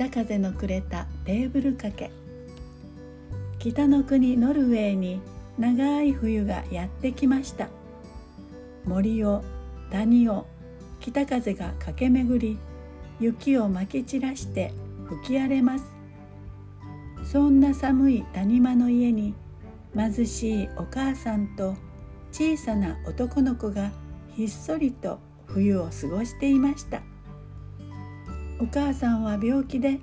北風のくれたテーブル掛け。北の国ノルウェーに長い冬がやってきました。森を谷を北風が駆け巡り雪をまき散らして吹き荒れます。そんな寒い谷間の家に貧しいお母さんと小さな男の子がひっそりと冬を過ごしていました。お母さんは病気で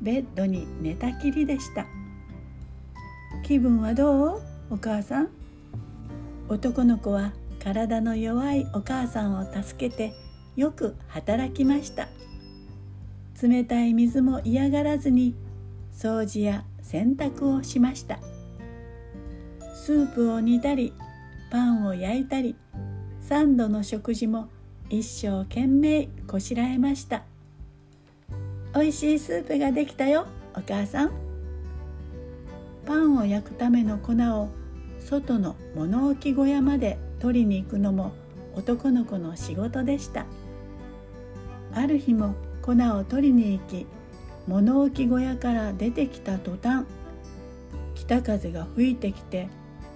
ベッドに寝たきりでした。気分はどう？お母さん。男の子は体の弱いお母さんを助けてよく働きました。冷たい水も嫌がらずに掃除や洗濯をしました。スープを煮たりパンを焼いたり3度の食事も一生懸命こしらえました。おいしいスープができたよ。お母さん。パンを焼くための粉を外の物置小屋まで取りに行くのも男の子の仕事でした。ある日も粉を取りに行き物置小屋から出てきた途端北風が吹いてきて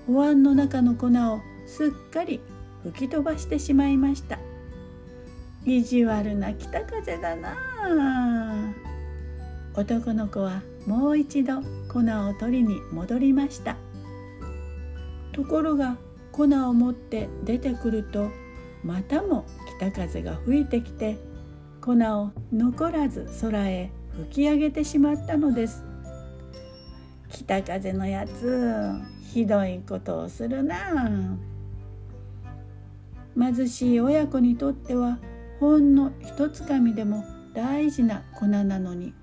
お椀の中の粉をすっかり吹き飛ばしてしまいました。意地悪な北風だな。男の子はもう一度粉を取りに戻りました。ところが粉を持って出てくるとまたも北風が吹いてきて粉を残らず空へ吹き上げてしまったのです。北風のやつひどいことをするな。貧しい親子にとってはほんの一つかみでも大事な粉なのに。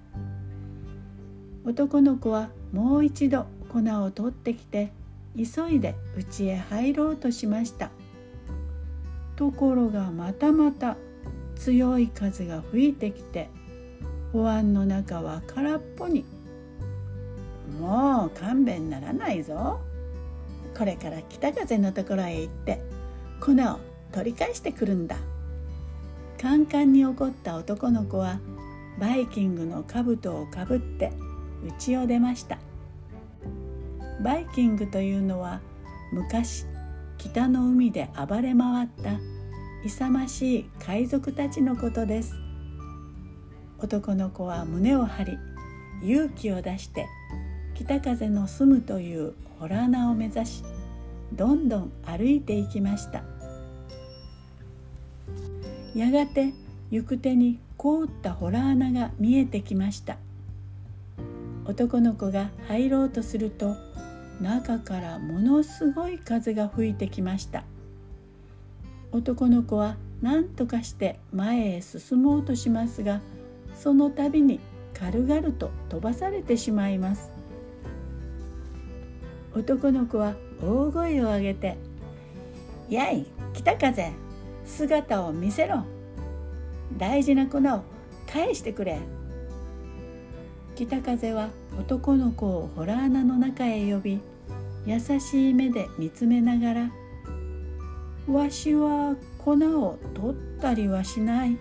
男の子はもう一度粉を取ってきて急いで家へ入ろうとしました。ところがまたまた強い風が吹いてきてお椀の中は空っぽに。もう勘弁ならないぞ。これから北風のところへ行って粉を取り返してくるんだ。カンカンに怒った男の子はバイキングの兜をかぶって家を出ました。バイキングというのは昔北の海で暴れ回った勇ましい海賊たちのことです。男の子は胸を張り勇気を出して北風の住むというホラー穴を目指しどんどん歩いていきました。やがて行く手に凍ったホラー穴が見えてきました。男の子が入ろうとすると中からものすごい風が吹いてきました。男の子は何とかして前へ進もうとしますがその度に軽々と飛ばされてしまいます。男の子は大声を上げて「やい北風。姿を見せろ。大事な粉を返してくれ」北風は男の子をホラー穴の中へ呼び優しい目で見つめながら「わしは粉を取ったりはしない」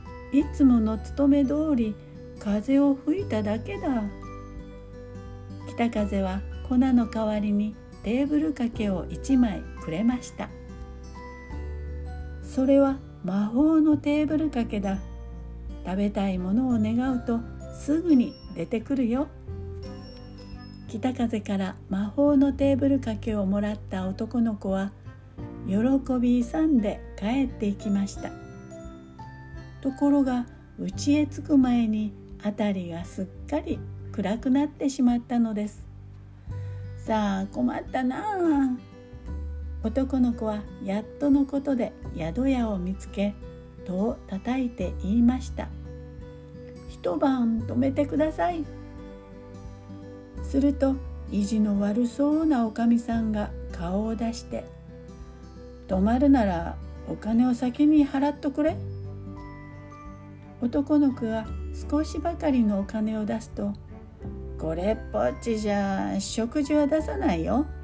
「いつもの務め通り風を吹いただけだ」北風は粉の代わりにテーブル掛けを1枚くれました。それは魔法のテーブル掛けだ。食べたいものを願うとすぐに出てくるよ。北風から魔法のテーブル掛けをもらった男の子は喜び勇んで帰っていきました。ところが家へ着く前に辺りがすっかり暗くなってしまったのです。さあ困ったなあ。男の子はやっとのことで宿屋を見つけ戸を叩いて言いました「一晩泊めてください。すると意地の悪そうなおかみさんが顔を出して「泊まるならお金を先に払っとくれ」男の子が少しばかりのお金を出すと「これっぽっちじゃ食事は出さないよ」「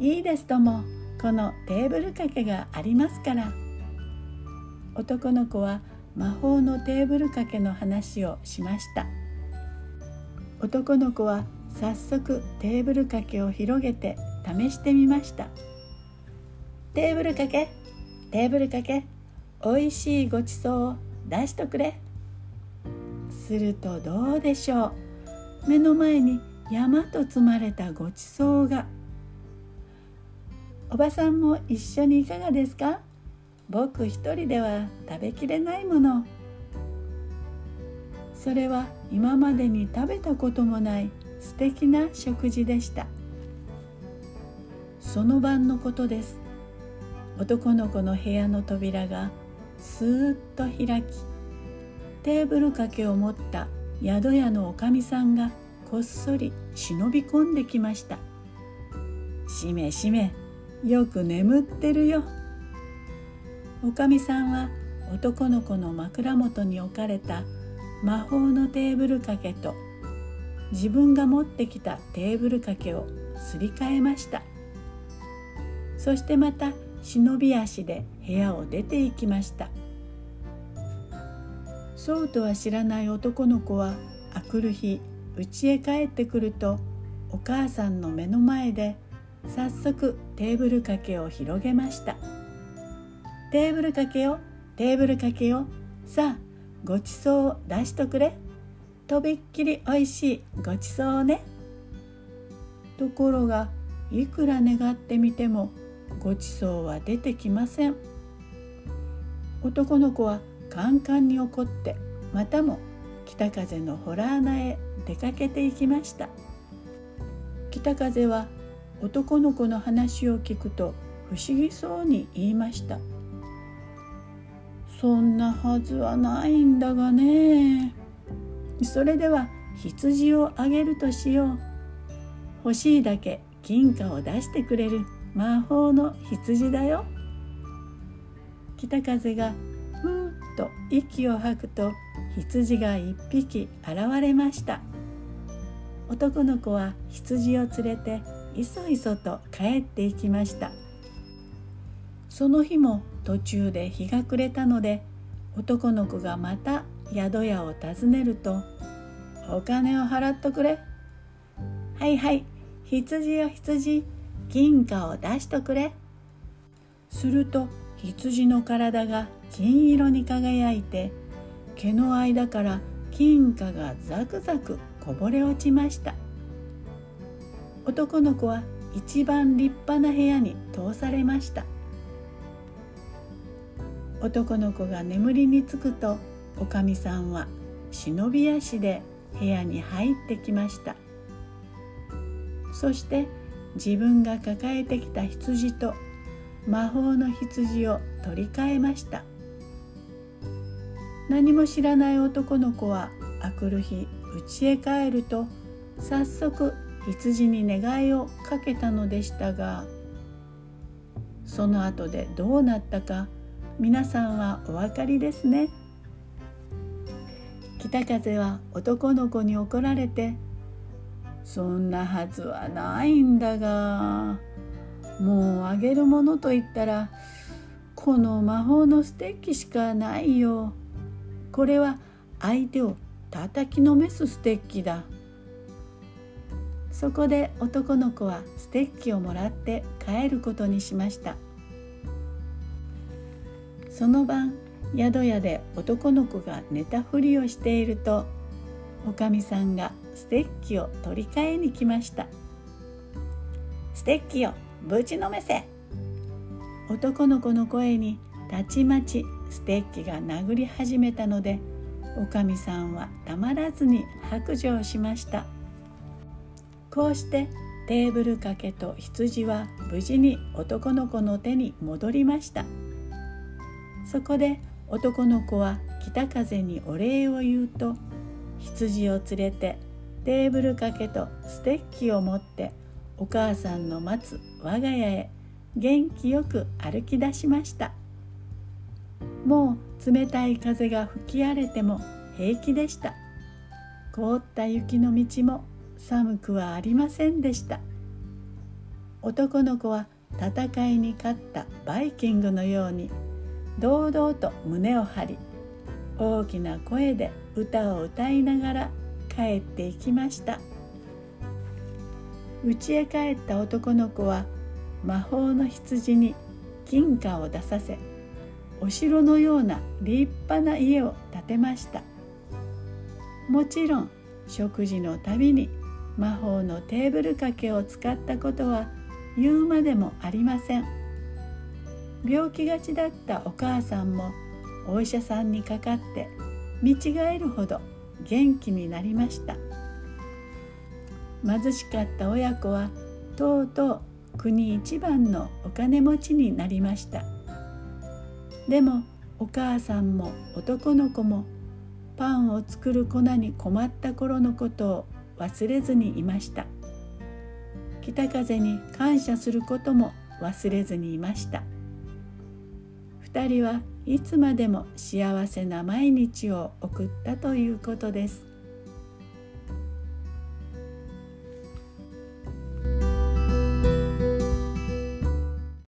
いいですとも。このテーブル掛けがありますから」男の子は魔法のテーブル掛けの話をしました。男の子は早速テーブル掛けを広げて試してみました。テーブル掛け？テーブル掛け？おいしいごちそうを出しとくれ。するとどうでしょう。目の前に山と積まれたごちそうが。おばさんも一緒にいかがですか？僕一人では食べきれないもの。それは今までに食べたこともない素敵な食事でした。その晩のことです。男の子の部屋の扉がスーッと開きテーブル掛けを持った宿屋のおかみさんがこっそり忍び込んできました「しめしめよく眠ってるよ」おかみさんは男の子の枕元に置かれた魔法のテーブル掛けと自分が持ってきたテーブル掛けをすり替えました。そしてまた忍び足で部屋を出て行きました。そうとは知らない男の子はあくる日家へ帰ってくるとお母さんの目の前で早速テーブル掛けを広げました。テーブル掛けよテーブル掛けよ。さあごちそうを出しとくれ。とびっきりおいしいごちそうね。ところがいくら願ってみてもごちそうは出てきません。男の子はカンカンに怒ってまたも北風のホラー穴へ出かけていきました。北風は男の子の話を聞くと不思議そうに言いました。そんなはずはないんだがね。それでは羊をあげるとしよう。欲しいだけ金貨を出してくれる。魔法の羊だよ。北風がふーっと息を吐くと羊が一匹現れました。男の子は羊を連れていそいそと帰っていきました。その日も途中で日が暮れたので男の子がまた宿屋を訪ねると「お金を払っとくれ」「はいはい。羊よ羊。金貨を出しとくれ」すると羊の体が金色に輝いて毛の間から金貨がザクザクこぼれ落ちました。男の子は一番立派な部屋に通されました。男の子が眠りにつくとおかみさんは忍び足で部屋に入ってきました。そして自分が抱えてきた羊と魔法の羊を取り替えました。何も知らない男の子はあくる日家へ帰ると早速羊に願いをかけたのでしたがその後でどうなったか皆さんはお分かりですね。北風は男の子に怒られて「そんなはずはないんだがもうあげるものといったらこの魔法のステッキしかないよ。これは相手を叩きのめすステッキだ」そこで男の子はステッキをもらって帰ることにしました。その晩宿屋で男の子が寝たふりをしているとおかみさんがステッキを取り替えに来ました。ステッキをぶちのめせ。男の子の声にたちまちステッキが殴り始めたのでおかみさんはたまらずに白状しました。こうしてテーブル掛けと羊は無事に男の子の手に戻りました。そこで男の子は北風にお礼を言うと羊を連れてテーブル掛けとステッキを持ってお母さんの待つ我が家へ元気よく歩き出しました。もう冷たい風が吹き荒れても平気でした。凍った雪の道も寒くはありませんでした。男の子は戦いに勝ったバイキングのように堂々と胸を張り大きな声で歌を歌いながら帰っていきました。家へ帰った男の子は魔法の羊に金貨を出させお城のような立派な家を建てました。もちろん食事のたびに魔法のテーブル掛けを使ったことは言うまでもありません。病気がちだったお母さんもお医者さんにかかって見違えるほど元気になりました。貧しかった親子はとうとう国一番のお金持ちになりました。でもお母さんも男の子もパンを作る粉に困った頃のことを忘れずにいました。北風に感謝することも忘れずにいました。2人はいつまでも幸せな毎日を送ったということです。